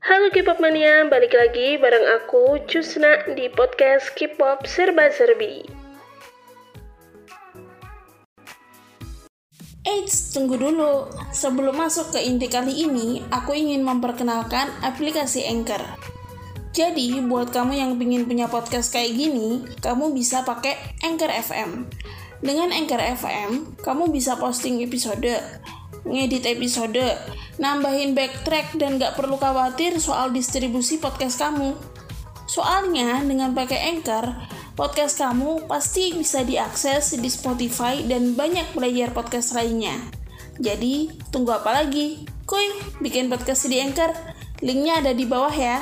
Halo K-pop mania, balik lagi bareng aku Cusna di podcast K-pop Serba Serbi. Eits, tunggu dulu. Sebelum masuk ke inti kali ini, aku ingin memperkenalkan aplikasi Anchor. Jadi, buat kamu yang ingin punya podcast kayak gini, kamu bisa pakai Anchor FM. Dengan Anchor FM, kamu bisa posting episode, ngedit episode, nambahin backtrack, dan gak perlu khawatir soal distribusi podcast kamu. Soalnya, dengan pakai Anchor, podcast kamu pasti bisa diakses di Spotify dan banyak player podcast lainnya. Jadi, tunggu apa lagi? Kuy, bikin podcast di Anchor. Linknya ada di bawah ya.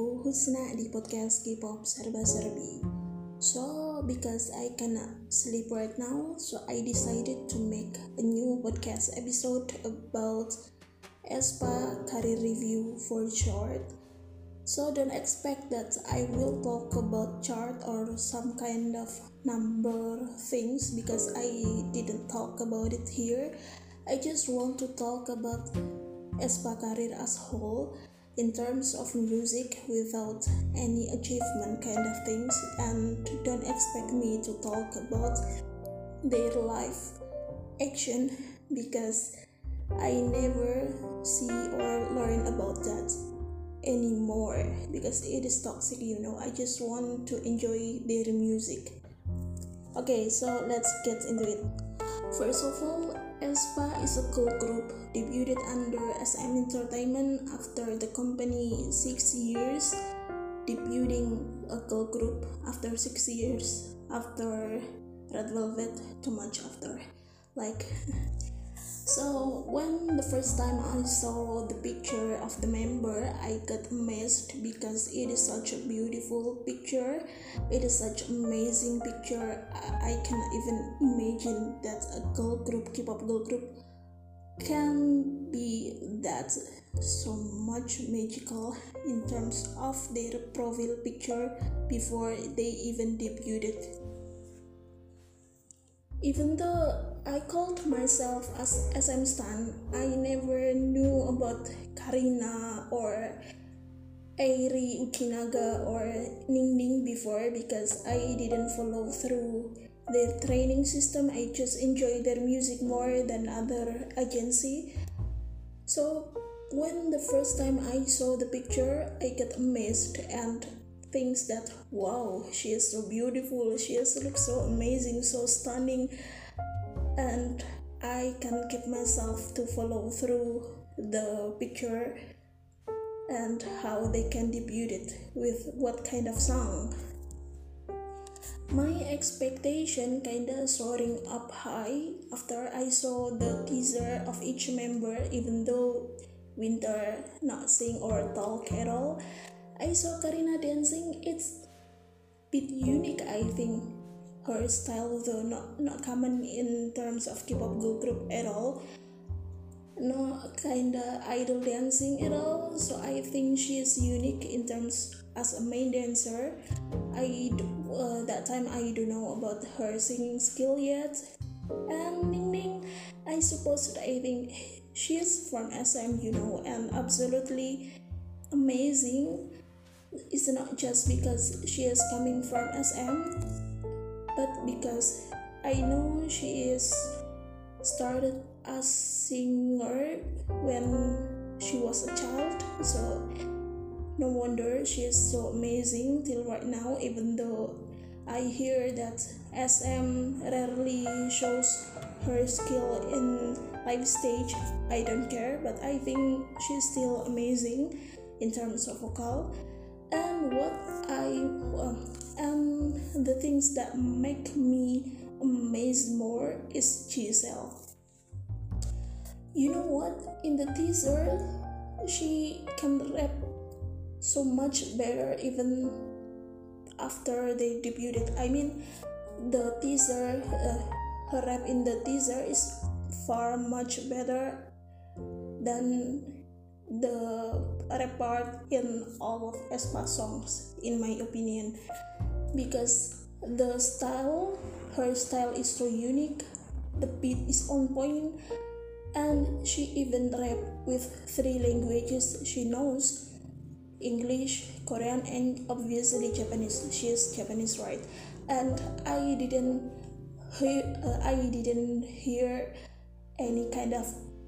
Aku Husna di podcast K-pop Serba Serbi. So, because I cannot sleep right now, so I decided to make a new podcast episode about aespa career review for short. So don't expect that I will talk about chart or some kind of number things because I didn't talk about it here. I just want to talk about aespa career as whole in terms of music without any achievement kind of things and don't expect me to talk about their life action because I never see or learn about that anymore because it is toxic you know. I just want to enjoy their music. Okay so let's get into it. First of all aespa is a cool group debuted under SM Entertainment after the company six years debuting a girl group after six years after Red Velvet too much after like so when the first time I saw the picture of the member I got amazed because it is such a beautiful picture. It is such amazing picture. I, cannot even imagine that a girl group K-pop girl group can be that so much magical in terms of their profile picture before they even debuted even though I called myself as SM Stan, I never knew about Karina or Aeri Uchinaga or Ning Ning before because I didn't follow through their training system. I just enjoy their music more than other agency. So when the first time I saw the picture, I got amazed and thinks that wow, she is so beautiful, she is looks so amazing, so stunning, and I can keep myself to follow through the picture and how they can debut it with what kind of song. My expectation kinda soaring up high after I saw the teaser of each member, even though Winter not sing or talk at all. I saw Karina dancing. It's bit unique, I think. Her style, though not not common in terms of K-pop girl group at all. No kinda idol dancing at all. So I think she is unique in terms as a main dancer. I uh, that time I don't know about her singing skill yet. And Ning Ning, I suppose I think she is from SM, you know, and absolutely amazing it's not just because she is coming from SM, but because I know she is started as singer when she was a child. So no wonder she is so amazing till right now. Even though I hear that SM rarely shows her skill in live stage, I don't care. But I think she's still amazing in terms of vocal and what I um, and the things that make me amazed more is Giselle. You know what? In the teaser, she can rap so much better even after they debuted. I mean, the teaser, uh, her rap in the teaser is far much better than the rap part in all of aespa songs in my opinion because The style, her style is so unique. The beat is on point, and she even rap with three languages she knows English, Korean, and obviously Japanese. She is Japanese, right? And I didn't uh, I didn't hear any kind of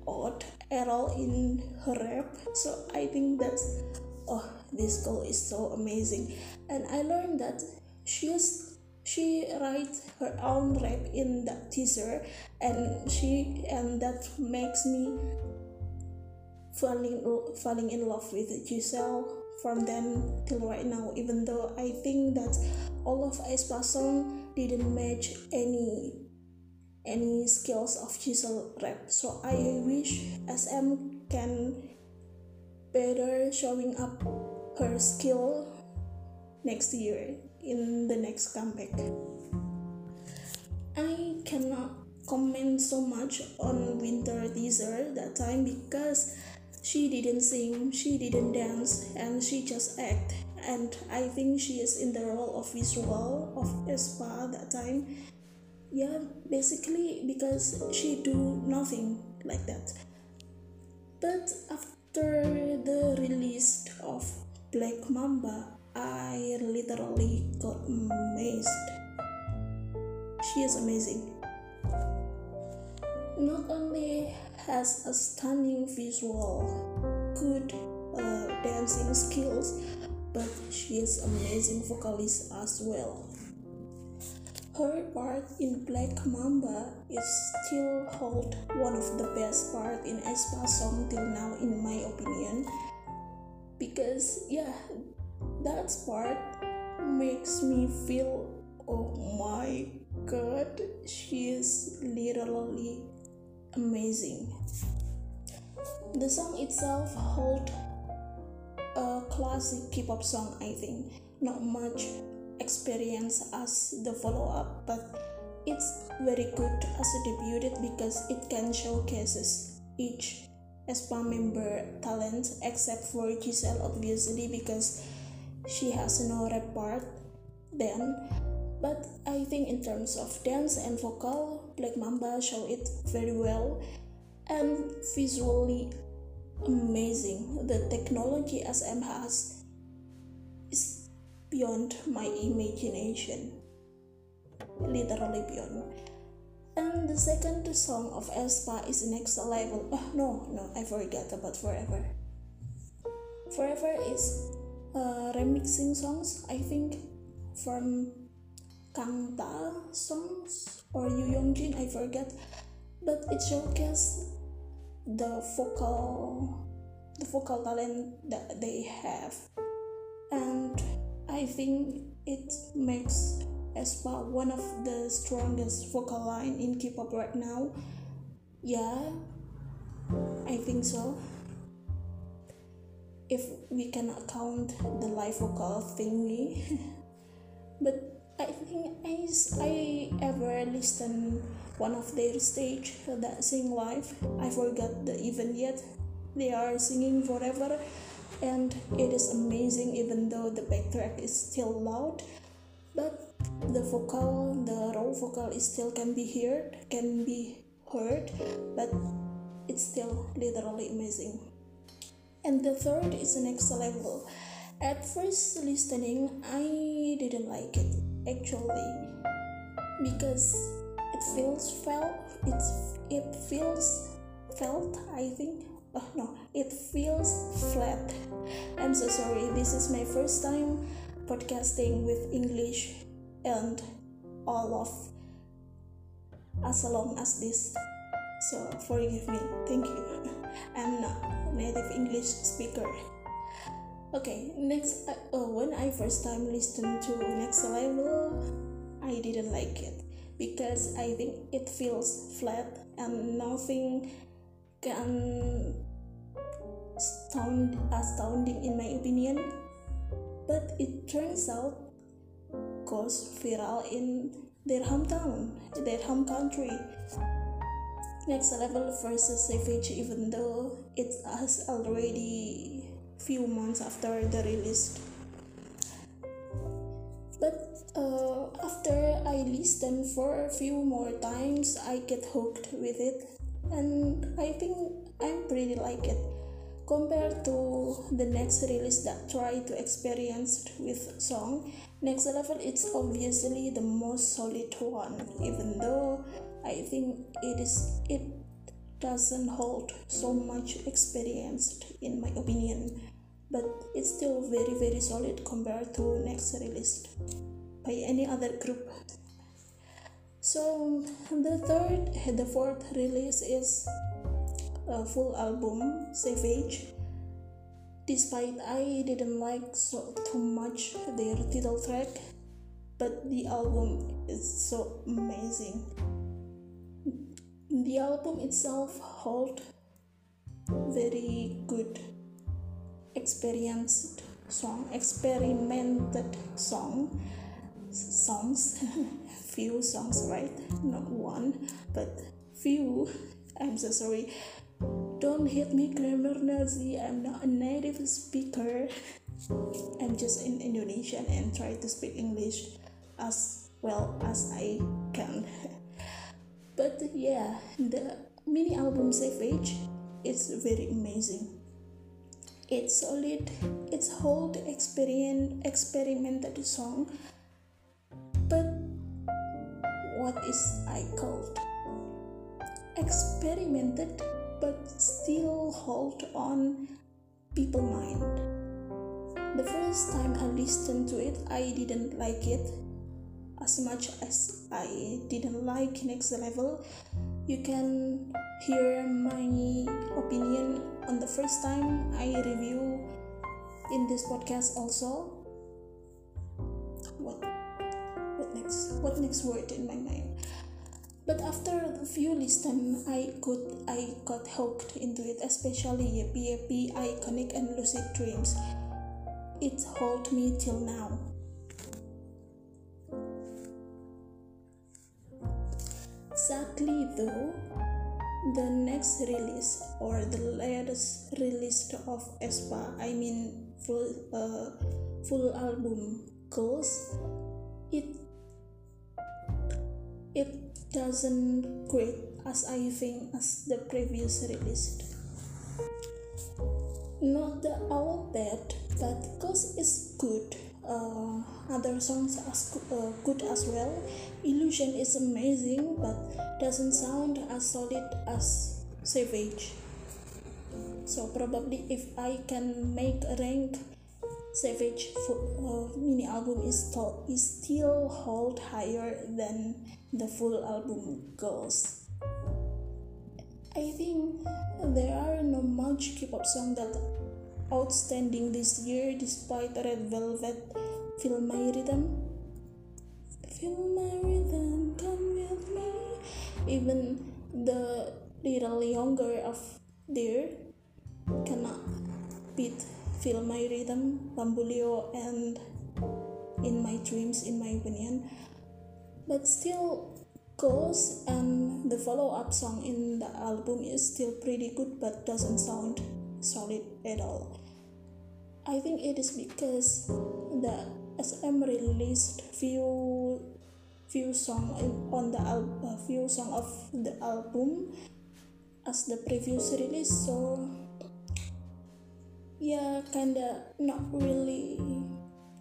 odd at all in her rap. So I think that's oh, this girl is so amazing. And I learned that she is she writes her own rap in that teaser and she and that makes me falling falling in love with Giselle from then till right now even though i think that all of aespa song didn't match any any skills of Giselle rap so i wish sm can better showing up her skill next year in the next comeback i cannot comment so much on winter teaser that time because she didn't sing, she didn't dance, and she just act. And I think she is in the role of visual of aespa that time. Yeah, basically because she do nothing like that. But after the release of Black Mamba, I literally got amazed. She is amazing. Not only has a stunning visual, good uh, dancing skills, but she is amazing vocalist as well. Her part in Black Mamba is still hold one of the best part in aespa song till now in my opinion because yeah that part makes me feel oh my god she is literally amazing. The song itself hold a classic K-pop song, I think. Not much experience as the follow-up, but it's very good as a debut because it can showcases each aespa member talent except for Giselle obviously because she has no rap part then but I think in terms of dance and vocal, Black Mamba show it very well and visually amazing. The technology SM has beyond my imagination. Literally beyond. And the second song of aespa is next level. Oh no, no, I forgot about Forever. Forever is uh, remixing songs, I think, from Kangta songs or Yu Yongjin, I forget, but it showcases the vocal the vocal talent that they have, and I think it makes aespa one of the strongest vocal line in K-pop right now. Yeah, I think so. If we cannot count the live vocal thingy, but I think I, I ever listen one of their stage that sing live. I forgot the event yet. They are singing forever and it is amazing even though the backtrack is still loud. But the vocal the raw vocal is still can be heard can be heard but it's still literally amazing. And the third is the next level. At first listening i didn't like it actually because it feels felt it's it feels felt i think oh no it feels flat. I'm so sorry. This is my first time podcasting with english and all of as long as this. So forgive me. Thank you. I'm not native english speaker. Okay next uh, uh, when i first time listened to next level i didn't like it because i think it feels flat and nothing sound astounding in my opinion. But it turns out goes viral in their hometown their home country. Next level versus savage even though it has already few months after the release. but uh, after I listen for a few more times, I get hooked with it, and I think I'm pretty like it. Compared to the next release that try to experience with song next level it's obviously the most solid one even though i think it is it doesn't hold so much experience in my opinion. But it's still very very solid compared to next released by any other group so the third the fourth release is a full album savage. Despite i didn't like so too much their title track but the album is so amazing. The album itself hold very good experienced song experimented song songs few songs right? Not one but few. I'm so sorry. Don't hit me grammar nazi. I'm not a native speaker. I'm just in indonesian and try to speak english as well as i can. But yeah the mini album savage is very amazing. It's solid. It's whole experience experimented song what is i called? Experimented but still hold on people mind. The first time i listened to it i didn't like it as much as i didn't like next level. You can hear my opinion on the first time. I review in this podcast also. What next? Word in my mind? But after a few listen, I could I got hooked into it, especially Yeppi Yeppi, Iconic, and Lucid Dreams. It hold me till now. Sadly though, the next release or the latest release of aespa, I mean full uh, full album goes it it doesn't great as I think as the previous release. Not the all bad, but Girls is good uh, other songs as uh, good as well. Illusion is amazing, but doesn't sound as solid as Savage. So probably if I can make a rank, Savage uh, mini album is, to- is still hold higher than the full album Girls. I think there are no much K-pop song that outstanding this year despite Red Velvet Feel My Rhythm. Feel my rhythm, come with me. Even the little younger of there cannot beat Feel My Rhythm, Bamboleo, and In My Dreams, in my opinion. But still, Ghost and the follow up song in the album is still pretty good but doesn't sound solid at all. I think it is because the SM released few few song on the al- few song of the album as the previous release so yeah kinda not really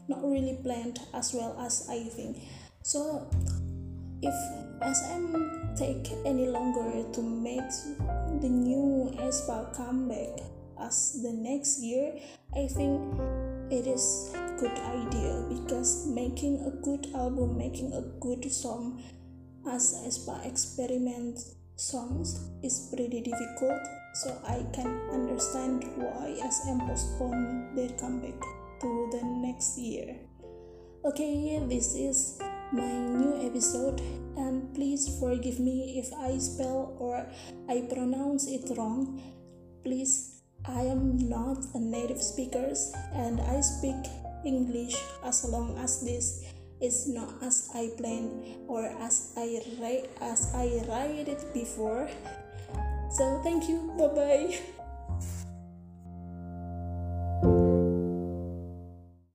not really planned as well as I think so if SM take any longer to make the new aespa comeback as the next year, I think it is good idea because making a good album, making a good song as aespa experiment songs is pretty difficult. So I can understand why SM postpone their comeback to the next year. Okay, this is my new episode and please forgive me if I spell or I pronounce it wrong. Please I am not a native speaker and I speak English as long as this is not as I planned or as I as I write it before. So thank you. Bye bye.